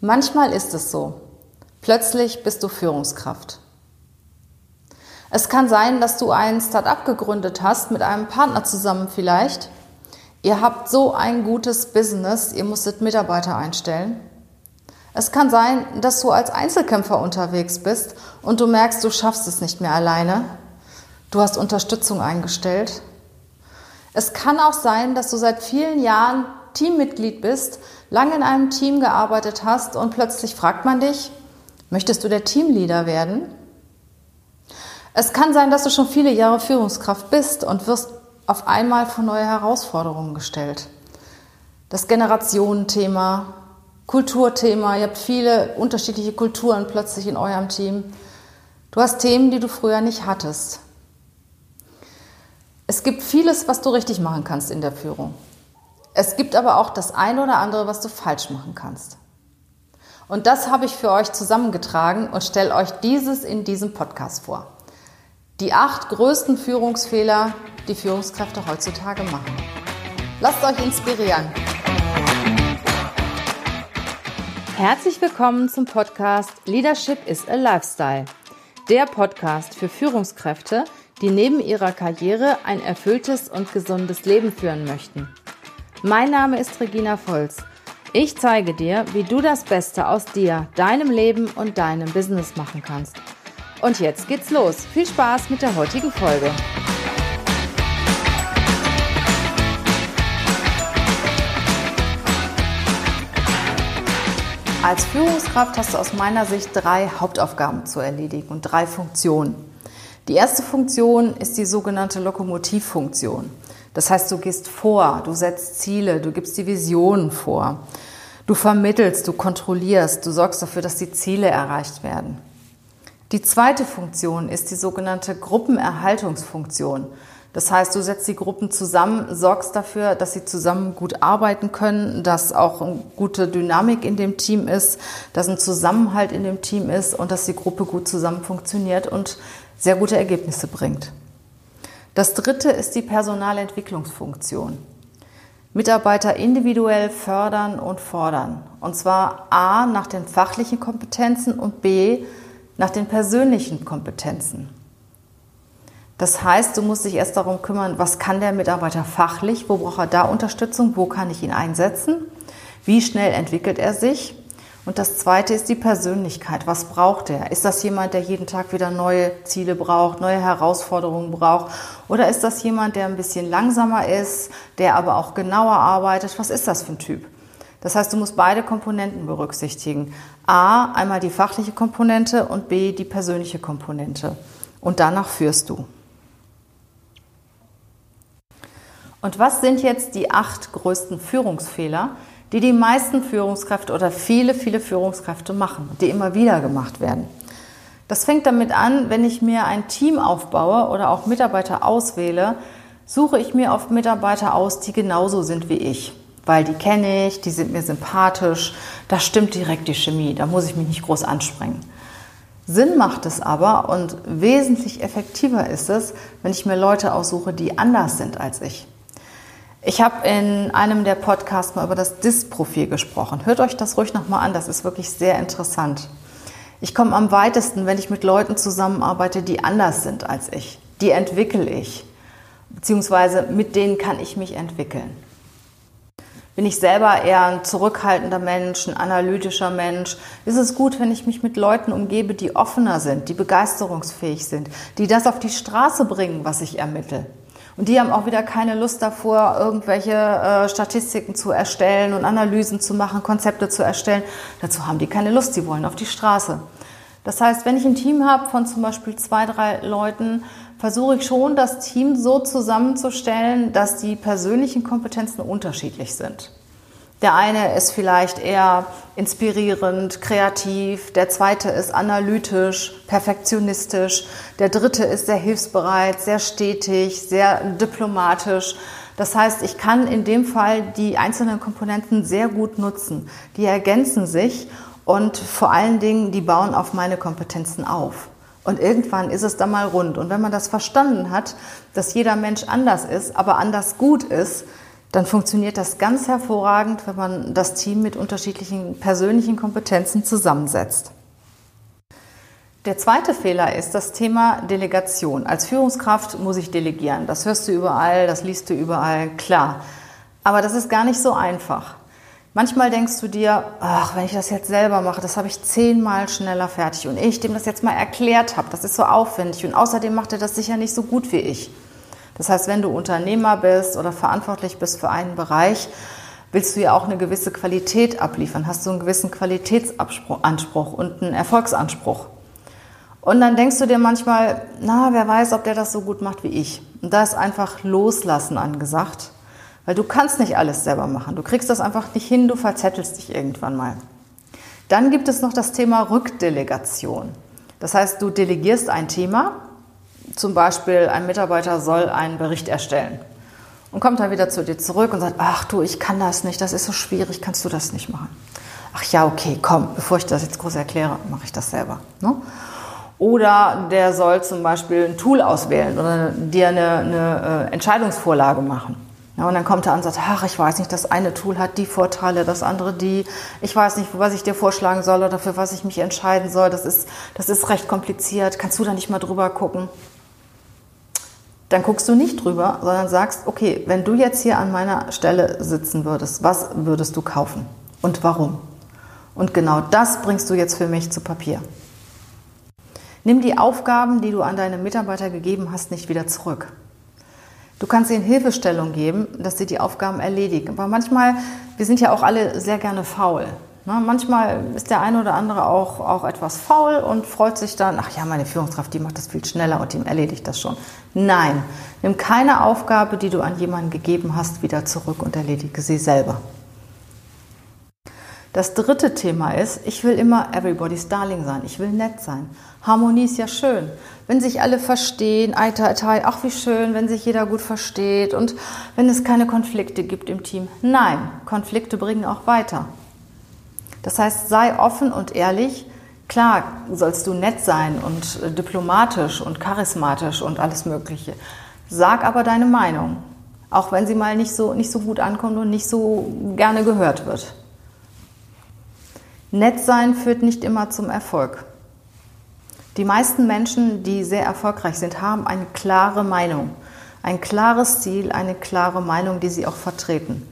Manchmal ist es so. Plötzlich bist du Führungskraft. Es kann sein, dass du ein Start-up gegründet hast, mit einem Partner zusammen vielleicht. Ihr habt so ein gutes Business, ihr musstet Mitarbeiter einstellen. Es kann sein, dass du als Einzelkämpfer unterwegs bist und du merkst, du schaffst es nicht mehr alleine. Du hast Unterstützung eingestellt. Es kann auch sein, dass du seit vielen Jahren Teammitglied bist, lange in einem Team gearbeitet hast und plötzlich fragt man dich, möchtest du der Teamleader werden? Es kann sein, dass du schon viele Jahre Führungskraft bist und wirst auf einmal vor neue Herausforderungen gestellt. Das Generationenthema, Kulturthema, ihr habt viele unterschiedliche Kulturen plötzlich in eurem Team. Du hast Themen, die du früher nicht hattest. Es gibt vieles, was du richtig machen kannst in der Führung. Es gibt aber auch das eine oder andere, was du falsch machen kannst. Und das habe ich für euch zusammengetragen und stelle euch dieses in diesem Podcast vor. Die acht größten Führungsfehler, die Führungskräfte heutzutage machen. Lasst euch inspirieren. Herzlich willkommen zum Podcast Leadership is a Lifestyle. Der Podcast für Führungskräfte, die neben ihrer Karriere ein erfülltes und gesundes Leben führen möchten. Mein Name ist Regina Volz. Ich zeige dir, wie du das Beste aus dir, deinem Leben und deinem Business machen kannst. Und jetzt geht's los. Viel Spaß mit der heutigen Folge. Als Führungskraft hast du aus meiner Sicht drei Hauptaufgaben zu erledigen und drei Funktionen. Die erste Funktion ist die sogenannte Lokomotivfunktion. Das heißt, du gehst vor, du setzt Ziele, du gibst die Visionen vor. Du vermittelst, du kontrollierst, du sorgst dafür, dass die Ziele erreicht werden. Die zweite Funktion ist die sogenannte Gruppenerhaltungsfunktion. Das heißt, du setzt die Gruppen zusammen, sorgst dafür, dass sie zusammen gut arbeiten können, dass auch eine gute Dynamik in dem Team ist, dass ein Zusammenhalt in dem Team ist und dass die Gruppe gut zusammen funktioniert und sehr gute Ergebnisse bringt. Das dritte ist die Personalentwicklungsfunktion. Mitarbeiter individuell fördern und fordern. Und zwar A nach den fachlichen Kompetenzen und B nach den persönlichen Kompetenzen. Das heißt, du musst dich erst darum kümmern, was kann der Mitarbeiter fachlich, wo braucht er da Unterstützung, wo kann ich ihn einsetzen, wie schnell entwickelt er sich und das zweite ist die Persönlichkeit. Was braucht er? Ist das jemand, der jeden Tag wieder neue Ziele braucht, neue Herausforderungen braucht? Oder ist das jemand, der ein bisschen langsamer ist, der aber auch genauer arbeitet? Was ist das für ein Typ? Das heißt, du musst beide Komponenten berücksichtigen. A, einmal die fachliche Komponente und B, die persönliche Komponente. Und danach führst du. Und was sind jetzt die acht größten Führungsfehler, die die meisten Führungskräfte oder viele, viele Führungskräfte machen, die immer wieder gemacht werden. Das fängt damit an, wenn ich mir ein Team aufbaue oder auch Mitarbeiter auswähle, suche ich mir oft Mitarbeiter aus, die genauso sind wie ich. Weil die kenne ich, die sind mir sympathisch, da stimmt direkt die Chemie, da muss ich mich nicht groß ansprengen. Sinn macht es aber und wesentlich effektiver ist es, wenn ich mir Leute aussuche, die anders sind als ich. Ich habe in einem der Podcasts mal über das DIS-Profil gesprochen. Hört euch das ruhig nochmal an, das ist wirklich sehr interessant. Ich komme am weitesten, wenn ich mit Leuten zusammenarbeite, die anders sind als ich. Die entwickle ich, beziehungsweise mit denen kann ich mich entwickeln. Bin ich selber eher ein zurückhaltender Mensch, ein analytischer Mensch, ist es gut, wenn ich mich mit Leuten umgebe, die offener sind, die begeisterungsfähig sind, die das auf die Straße bringen, was ich ermittle. Und die haben auch wieder keine Lust davor, irgendwelche äh, Statistiken zu erstellen und Analysen zu machen, Konzepte zu erstellen. Dazu haben die keine Lust, die wollen auf die Straße. Das heißt, wenn ich ein Team habe von zum Beispiel zwei, drei Leuten, versuche ich schon, das Team so zusammenzustellen, dass die persönlichen Kompetenzen unterschiedlich sind. Der eine ist vielleicht eher inspirierend, kreativ, der zweite ist analytisch, perfektionistisch, der dritte ist sehr hilfsbereit, sehr stetig, sehr diplomatisch. Das heißt, ich kann in dem Fall die einzelnen Komponenten sehr gut nutzen. Die ergänzen sich und vor allen Dingen, die bauen auf meine Kompetenzen auf. Und irgendwann ist es dann mal rund. Und wenn man das verstanden hat, dass jeder Mensch anders ist, aber anders gut ist, dann funktioniert das ganz hervorragend, wenn man das Team mit unterschiedlichen persönlichen Kompetenzen zusammensetzt. Der zweite Fehler ist das Thema Delegation. Als Führungskraft muss ich delegieren. Das hörst du überall, das liest du überall, klar. Aber das ist gar nicht so einfach. Manchmal denkst du dir, ach, wenn ich das jetzt selber mache, das habe ich zehnmal schneller fertig. Und ich dem das jetzt mal erklärt habe, das ist so aufwendig. Und außerdem macht er das sicher nicht so gut wie ich. Das heißt, wenn du Unternehmer bist oder verantwortlich bist für einen Bereich, willst du ja auch eine gewisse Qualität abliefern, hast du einen gewissen Qualitätsanspruch und einen Erfolgsanspruch. Und dann denkst du dir manchmal, na, wer weiß, ob der das so gut macht wie ich. Und da ist einfach Loslassen angesagt, weil du kannst nicht alles selber machen. Du kriegst das einfach nicht hin, du verzettelst dich irgendwann mal. Dann gibt es noch das Thema Rückdelegation. Das heißt, du delegierst ein Thema zum Beispiel, ein Mitarbeiter soll einen Bericht erstellen und kommt dann wieder zu dir zurück und sagt, ach du, ich kann das nicht, das ist so schwierig, kannst du das nicht machen? Ach ja, okay, komm, bevor ich das jetzt groß erkläre, mache ich das selber. Ne? Oder der soll zum Beispiel ein Tool auswählen oder dir eine, eine äh, Entscheidungsvorlage machen. Ja, und dann kommt er an und sagt, ach, ich weiß nicht, das eine Tool hat die Vorteile, das andere die. Ich weiß nicht, was ich dir vorschlagen soll oder für was ich mich entscheiden soll. Das ist, das ist recht kompliziert. Kannst du da nicht mal drüber gucken? Dann guckst du nicht drüber, sondern sagst, okay, wenn du jetzt hier an meiner Stelle sitzen würdest, was würdest du kaufen und warum? Und genau das bringst du jetzt für mich zu Papier. Nimm die Aufgaben, die du an deine Mitarbeiter gegeben hast, nicht wieder zurück. Du kannst ihnen Hilfestellung geben, dass sie die Aufgaben erledigen. Aber manchmal, wir sind ja auch alle sehr gerne faul. Na, manchmal ist der eine oder andere auch, auch etwas faul und freut sich dann, ach ja, meine Führungskraft, die macht das viel schneller und die erledigt das schon. Nein, nimm keine Aufgabe, die du an jemanden gegeben hast, wieder zurück und erledige sie selber. Das dritte Thema ist, ich will immer everybody's darling sein. Ich will nett sein. Harmonie ist ja schön. Wenn sich alle verstehen, ei, tai, tai, ach wie schön, wenn sich jeder gut versteht und wenn es keine Konflikte gibt im Team. Nein, Konflikte bringen auch weiter. Das heißt, sei offen und ehrlich. Klar sollst du nett sein und äh, diplomatisch und charismatisch und alles Mögliche. Sag aber deine Meinung, auch wenn sie mal nicht so, nicht so gut ankommt und nicht so gerne gehört wird. Nett sein führt nicht immer zum Erfolg. Die meisten Menschen, die sehr erfolgreich sind, haben eine klare Meinung, ein klares Ziel, eine klare Meinung, die sie auch vertreten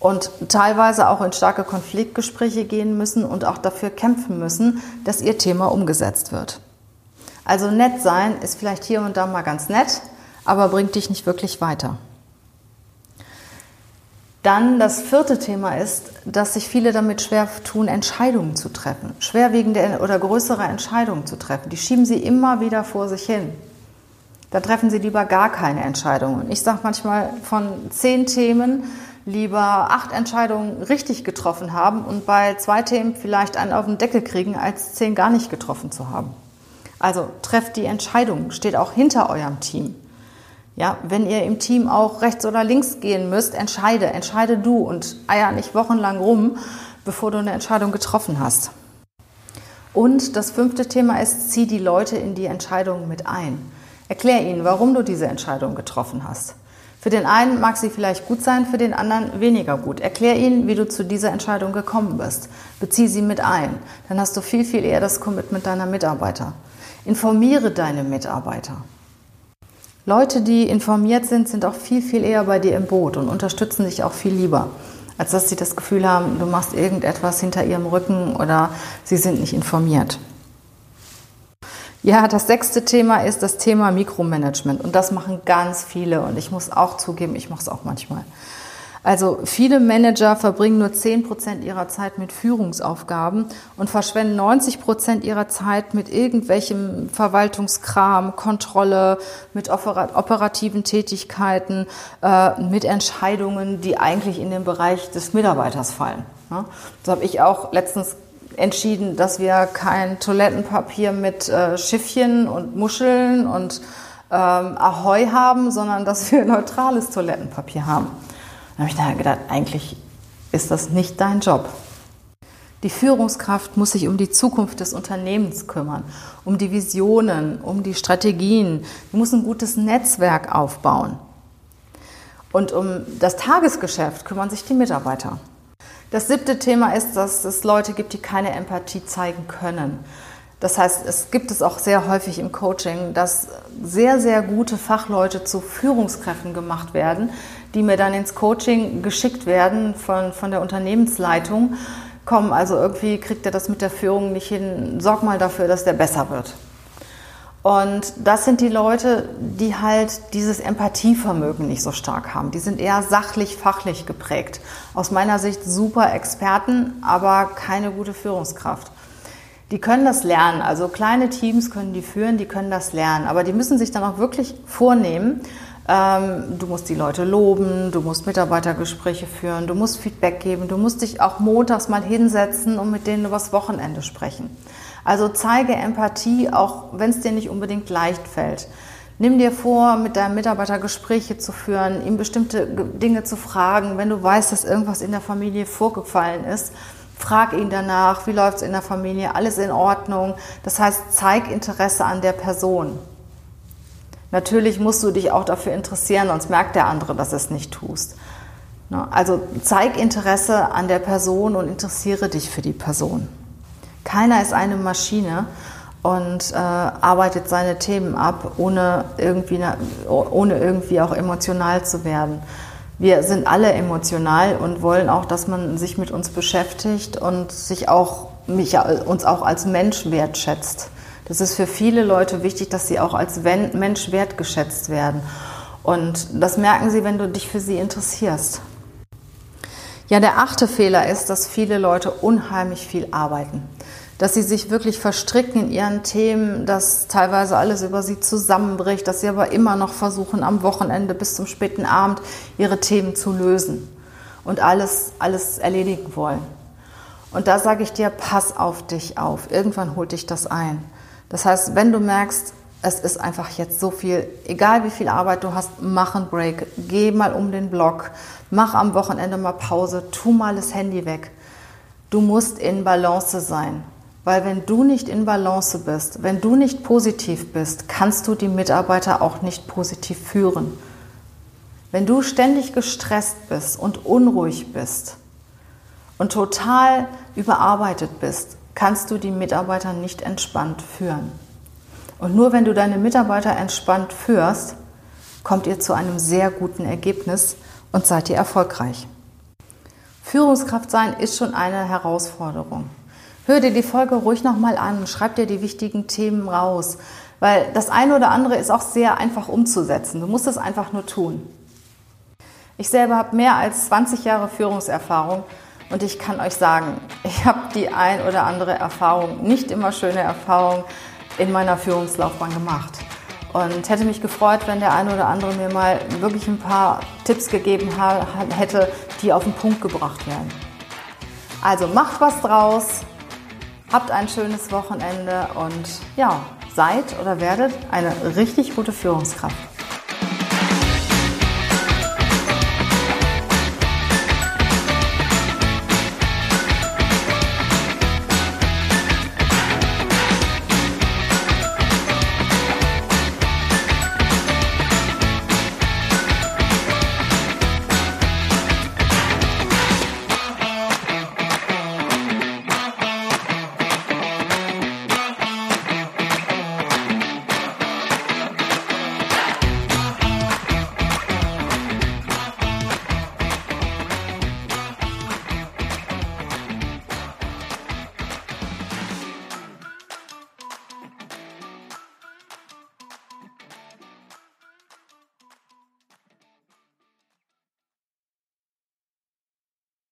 und teilweise auch in starke Konfliktgespräche gehen müssen und auch dafür kämpfen müssen, dass ihr Thema umgesetzt wird. Also nett sein ist vielleicht hier und da mal ganz nett, aber bringt dich nicht wirklich weiter. Dann das vierte Thema ist, dass sich viele damit schwer tun, Entscheidungen zu treffen, schwerwiegende oder größere Entscheidungen zu treffen. Die schieben sie immer wieder vor sich hin. Da treffen sie lieber gar keine Entscheidungen. Ich sage manchmal von zehn Themen, lieber acht Entscheidungen richtig getroffen haben und bei zwei Themen vielleicht einen auf den Deckel kriegen, als zehn gar nicht getroffen zu haben. Also trefft die Entscheidung, steht auch hinter eurem Team. Ja, wenn ihr im Team auch rechts oder links gehen müsst, entscheide, entscheide du und eier nicht wochenlang rum, bevor du eine Entscheidung getroffen hast. Und das fünfte Thema ist, zieh die Leute in die Entscheidung mit ein. Erklär ihnen, warum du diese Entscheidung getroffen hast. Für den einen mag sie vielleicht gut sein, für den anderen weniger gut. Erklär ihnen, wie du zu dieser Entscheidung gekommen bist. Bezieh sie mit ein. Dann hast du viel, viel eher das Commitment deiner Mitarbeiter. Informiere deine Mitarbeiter. Leute, die informiert sind, sind auch viel, viel eher bei dir im Boot und unterstützen dich auch viel lieber, als dass sie das Gefühl haben, du machst irgendetwas hinter ihrem Rücken oder sie sind nicht informiert. Ja, das sechste Thema ist das Thema Mikromanagement. Und das machen ganz viele. Und ich muss auch zugeben, ich mache es auch manchmal. Also viele Manager verbringen nur 10% ihrer Zeit mit Führungsaufgaben und verschwenden 90% ihrer Zeit mit irgendwelchem Verwaltungskram, Kontrolle, mit operativen Tätigkeiten, äh, mit Entscheidungen, die eigentlich in den Bereich des Mitarbeiters fallen. So habe ich auch letztens entschieden, dass wir kein Toilettenpapier mit äh, Schiffchen und Muscheln und ähm, Ahoi haben, sondern dass wir neutrales Toilettenpapier haben. Dann habe ich dann gedacht, eigentlich ist das nicht dein Job. Die Führungskraft muss sich um die Zukunft des Unternehmens kümmern, um die Visionen, um die Strategien. Sie muss ein gutes Netzwerk aufbauen. Und um das Tagesgeschäft kümmern sich die Mitarbeiter. Das siebte Thema ist, dass es Leute gibt, die keine Empathie zeigen können. Das heißt, es gibt es auch sehr häufig im Coaching, dass sehr, sehr gute Fachleute zu Führungskräften gemacht werden, die mir dann ins Coaching geschickt werden von, von der Unternehmensleitung. Kommen, also irgendwie kriegt er das mit der Führung nicht hin, sorg mal dafür, dass der besser wird. Und das sind die Leute, die halt dieses Empathievermögen nicht so stark haben. Die sind eher sachlich, fachlich geprägt. Aus meiner Sicht super Experten, aber keine gute Führungskraft. Die können das lernen. Also kleine Teams können die führen, die können das lernen. Aber die müssen sich dann auch wirklich vornehmen. Ähm, du musst die Leute loben, du musst Mitarbeitergespräche führen, du musst Feedback geben, du musst dich auch montags mal hinsetzen und mit denen übers Wochenende sprechen. Also zeige Empathie, auch wenn es dir nicht unbedingt leicht fällt. Nimm dir vor, mit deinem Mitarbeiter Gespräche zu führen, ihm bestimmte Dinge zu fragen, wenn du weißt, dass irgendwas in der Familie vorgefallen ist Frag ihn danach, wie läuft es in der Familie, alles in Ordnung. Das heißt, zeig Interesse an der Person. Natürlich musst du dich auch dafür interessieren, sonst merkt der andere, dass du es nicht tust. Ne? Also zeig Interesse an der Person und interessiere dich für die Person. Keiner ist eine Maschine und äh, arbeitet seine Themen ab, ohne irgendwie, ohne irgendwie auch emotional zu werden wir sind alle emotional und wollen auch, dass man sich mit uns beschäftigt und sich auch, mich, uns auch als Mensch wertschätzt. Das ist für viele Leute wichtig, dass sie auch als Mensch wertgeschätzt werden. Und das merken sie, wenn du dich für sie interessierst. Ja, der achte Fehler ist, dass viele Leute unheimlich viel arbeiten dass sie sich wirklich verstricken in ihren Themen, dass teilweise alles über sie zusammenbricht, dass sie aber immer noch versuchen, am Wochenende bis zum späten Abend ihre Themen zu lösen und alles, alles erledigen wollen. Und da sage ich dir, pass auf dich auf. Irgendwann holt dich das ein. Das heißt, wenn du merkst, es ist einfach jetzt so viel, egal wie viel Arbeit du hast, mach einen Break, geh mal um den Block, mach am Wochenende mal Pause, tu mal das Handy weg. Du musst in Balance sein. Weil wenn du nicht in Balance bist, wenn du nicht positiv bist, kannst du die Mitarbeiter auch nicht positiv führen. Wenn du ständig gestresst bist und unruhig bist und total überarbeitet bist, kannst du die Mitarbeiter nicht entspannt führen. Und nur wenn du deine Mitarbeiter entspannt führst, kommt ihr zu einem sehr guten Ergebnis und seid ihr erfolgreich. Führungskraft sein ist schon eine Herausforderung. Hör dir die Folge ruhig nochmal an, schreib dir die wichtigen Themen raus, weil das eine oder andere ist auch sehr einfach umzusetzen. Du musst es einfach nur tun. Ich selber habe mehr als 20 Jahre Führungserfahrung und ich kann euch sagen, ich habe die ein oder andere Erfahrung, nicht immer schöne Erfahrung in meiner Führungslaufbahn gemacht. Und hätte mich gefreut, wenn der eine oder andere mir mal wirklich ein paar Tipps gegeben hätte, die auf den Punkt gebracht werden. Also macht was draus, Habt ein schönes Wochenende und ja, seid oder werdet eine richtig gute Führungskraft.